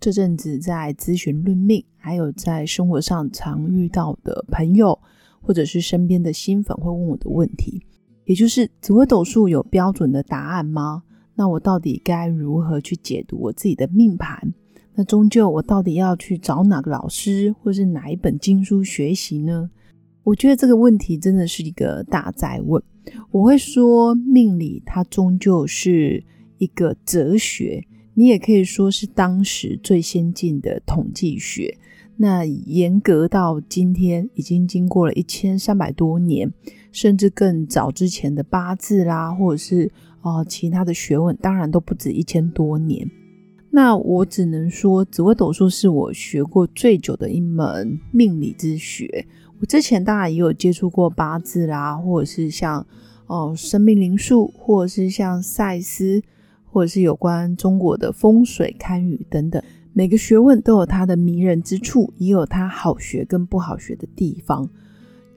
这阵子在咨询论命，还有在生活上常遇到的朋友，或者是身边的新粉会问我的问题，也就是紫微斗数有标准的答案吗？那我到底该如何去解读我自己的命盘？那终究我到底要去找哪个老师，或是哪一本经书学习呢？我觉得这个问题真的是一个大灾问。我会说，命理它终究是一个哲学，你也可以说是当时最先进的统计学。那严格到今天，已经经过了一千三百多年，甚至更早之前的八字啦，或者是啊其他的学问，当然都不止一千多年。那我只能说，紫微斗数是我学过最久的一门命理之学。我之前当然也有接触过八字啦，或者是像哦生命灵数，或者是像赛斯，或者是有关中国的风水堪舆等等。每个学问都有它的迷人之处，也有它好学跟不好学的地方。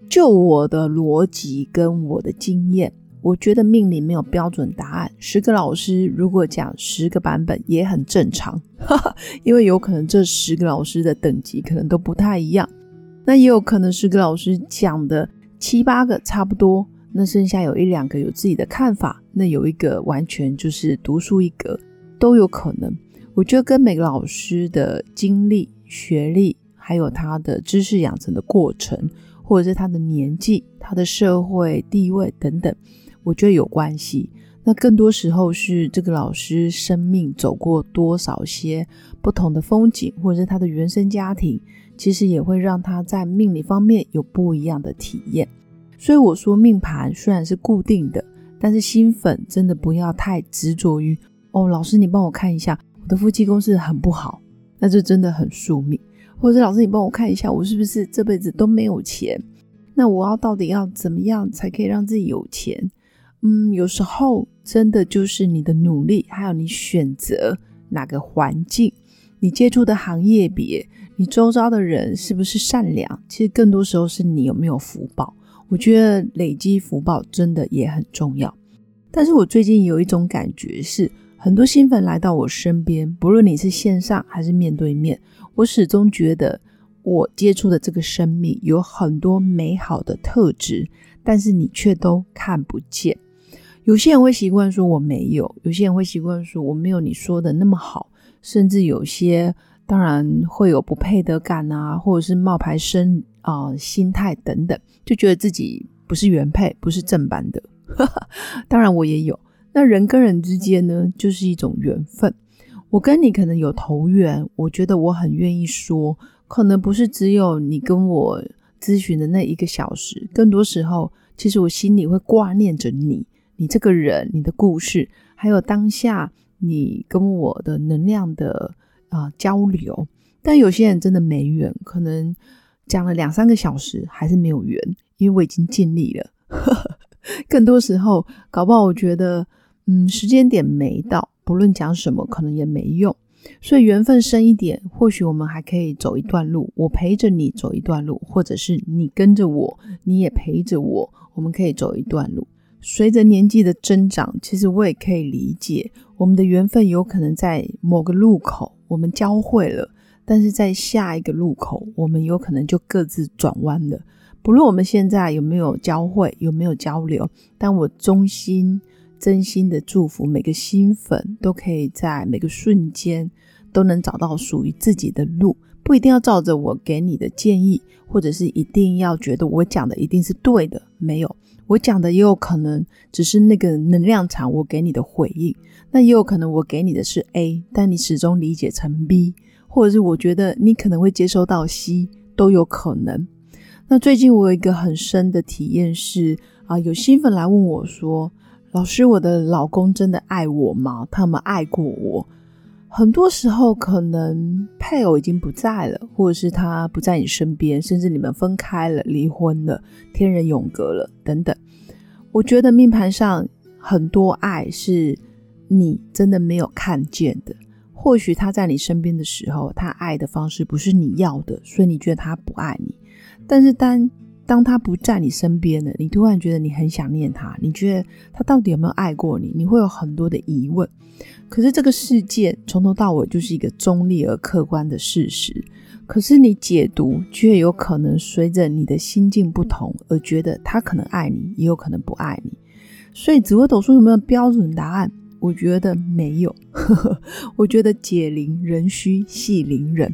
就我的逻辑跟我的经验，我觉得命理没有标准答案。十个老师如果讲十个版本也很正常，哈哈因为有可能这十个老师的等级可能都不太一样。那也有可能十个老师讲的七八个差不多，那剩下有一两个有自己的看法，那有一个完全就是独树一格，都有可能。我觉得跟每个老师的经历、学历，还有他的知识养成的过程，或者是他的年纪、他的社会地位等等，我觉得有关系。那更多时候是这个老师生命走过多少些不同的风景，或者是他的原生家庭。其实也会让他在命理方面有不一样的体验，所以我说命盘虽然是固定的，但是新粉真的不要太执着于哦，老师你帮我看一下我的夫妻宫是很不好，那这真的很宿命。或者老师你帮我看一下我是不是这辈子都没有钱，那我要到底要怎么样才可以让自己有钱？嗯，有时候真的就是你的努力，还有你选择哪个环境，你接触的行业别。你周遭的人是不是善良？其实更多时候是你有没有福报。我觉得累积福报真的也很重要。但是我最近有一种感觉是，很多新粉来到我身边，不论你是线上还是面对面，我始终觉得我接触的这个生命有很多美好的特质，但是你却都看不见。有些人会习惯说我没有，有些人会习惯说我没有你说的那么好，甚至有些。当然会有不配得感啊，或者是冒牌生啊心态等等，就觉得自己不是原配，不是正版的。当然我也有。那人跟人之间呢，就是一种缘分。我跟你可能有投缘，我觉得我很愿意说，可能不是只有你跟我咨询的那一个小时，更多时候，其实我心里会挂念着你，你这个人，你的故事，还有当下你跟我的能量的。啊，交流，但有些人真的没缘，可能讲了两三个小时还是没有缘，因为我已经尽力了。更多时候，搞不好我觉得，嗯，时间点没到，不论讲什么，可能也没用。所以缘分深一点，或许我们还可以走一段路，我陪着你走一段路，或者是你跟着我，你也陪着我，我们可以走一段路。随着年纪的增长，其实我也可以理解，我们的缘分有可能在某个路口我们交汇了，但是在下一个路口，我们有可能就各自转弯了。不论我们现在有没有交汇，有没有交流，但我衷心、真心的祝福每个新粉都可以在每个瞬间都能找到属于自己的路，不一定要照着我给你的建议，或者是一定要觉得我讲的一定是对的，没有。我讲的也有可能只是那个能量场，我给你的回应，那也有可能我给你的是 A，但你始终理解成 B，或者是我觉得你可能会接收到 C，都有可能。那最近我有一个很深的体验是啊，有新粉来问我说：“老师，我的老公真的爱我吗？他们爱过我？”很多时候可能配偶已经不在了，或者是他不在你身边，甚至你们分开了、离婚了、天人永隔了等等。我觉得命盘上很多爱是你真的没有看见的。或许他在你身边的时候，他爱的方式不是你要的，所以你觉得他不爱你。但是当当他不在你身边了，你突然觉得你很想念他，你觉得他到底有没有爱过你？你会有很多的疑问。可是这个世界从头到尾就是一个中立而客观的事实，可是你解读却有可能随着你的心境不同而觉得他可能爱你，也有可能不爱你。所以紫微斗数有没有标准答案？我觉得没有。呵 呵我觉得解铃人须系铃人。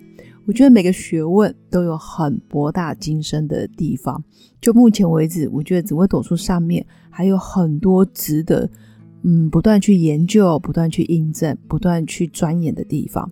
我觉得每个学问都有很博大精深的地方。就目前为止，我觉得紫微斗数上面还有很多值得嗯不断去研究、不断去印证、不断去钻研的地方。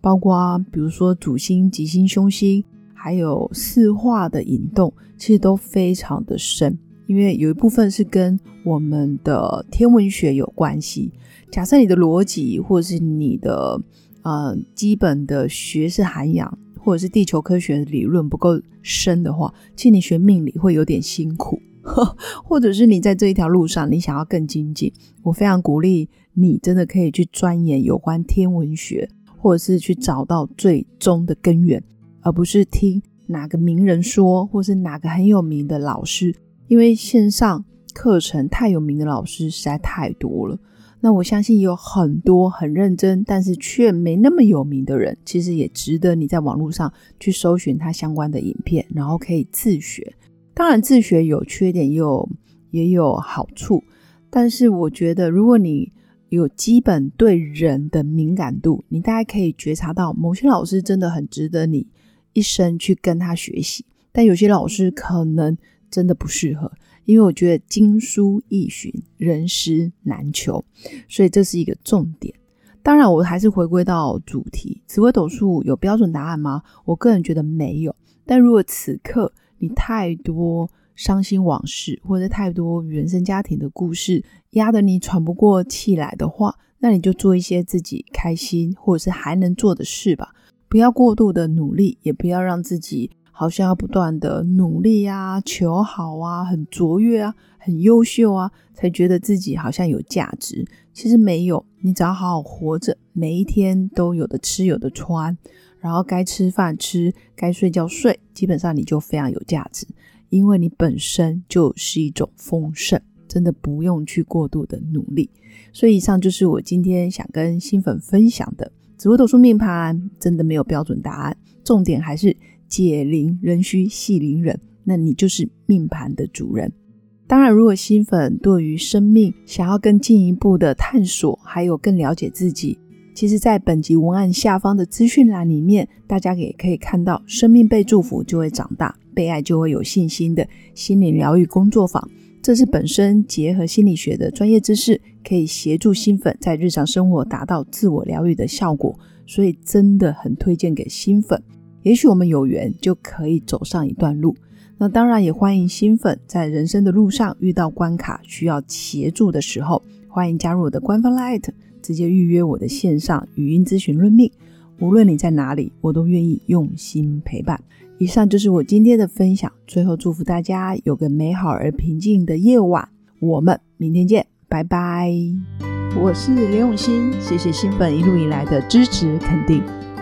包括比如说主星、吉星、凶星，还有四化的引动，其实都非常的深。因为有一部分是跟我们的天文学有关系。假设你的逻辑或者是你的。呃，基本的学识涵养，或者是地球科学理论不够深的话，其实你学命理会有点辛苦，或者是你在这一条路上，你想要更精进，我非常鼓励你，真的可以去钻研有关天文学，或者是去找到最终的根源，而不是听哪个名人说，或是哪个很有名的老师，因为线上课程太有名的老师实在太多了。那我相信有很多很认真，但是却没那么有名的人，其实也值得你在网络上去搜寻他相关的影片，然后可以自学。当然，自学有缺点，也有也有好处。但是我觉得，如果你有基本对人的敏感度，你大概可以觉察到某些老师真的很值得你一生去跟他学习，但有些老师可能真的不适合。因为我觉得经书易寻，人师难求，所以这是一个重点。当然，我还是回归到主题：紫微斗数有标准答案吗？我个人觉得没有。但如果此刻你太多伤心往事，或者太多原生家庭的故事压得你喘不过气来的话，那你就做一些自己开心或者是还能做的事吧。不要过度的努力，也不要让自己。好像要不断的努力啊，求好啊，很卓越啊，很优秀啊，才觉得自己好像有价值。其实没有，你只要好好活着，每一天都有的吃，有的穿，然后该吃饭吃，该睡觉睡，基本上你就非常有价值，因为你本身就是一种丰盛，真的不用去过度的努力。所以以上就是我今天想跟新粉分享的，紫微斗数命盘真的没有标准答案，重点还是。解铃人须系铃人，那你就是命盘的主人。当然，如果新粉对于生命想要更进一步的探索，还有更了解自己，其实，在本集文案下方的资讯栏里面，大家也可以看到“生命被祝福就会长大，被爱就会有信心”的心理疗愈工作坊。这是本身结合心理学的专业知识，可以协助新粉在日常生活达到自我疗愈的效果，所以真的很推荐给新粉。也许我们有缘就可以走上一段路，那当然也欢迎新粉在人生的路上遇到关卡需要协助的时候，欢迎加入我的官方 Light，直接预约我的线上语音咨询论命。无论你在哪里，我都愿意用心陪伴。以上就是我今天的分享，最后祝福大家有个美好而平静的夜晚。我们明天见，拜拜。我是刘永新，谢谢新粉一路以来的支持肯定。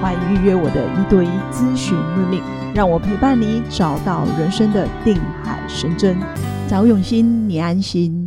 欢迎预约我的一对一咨询任命，让我陪伴你找到人生的定海神针，找永新，你安心。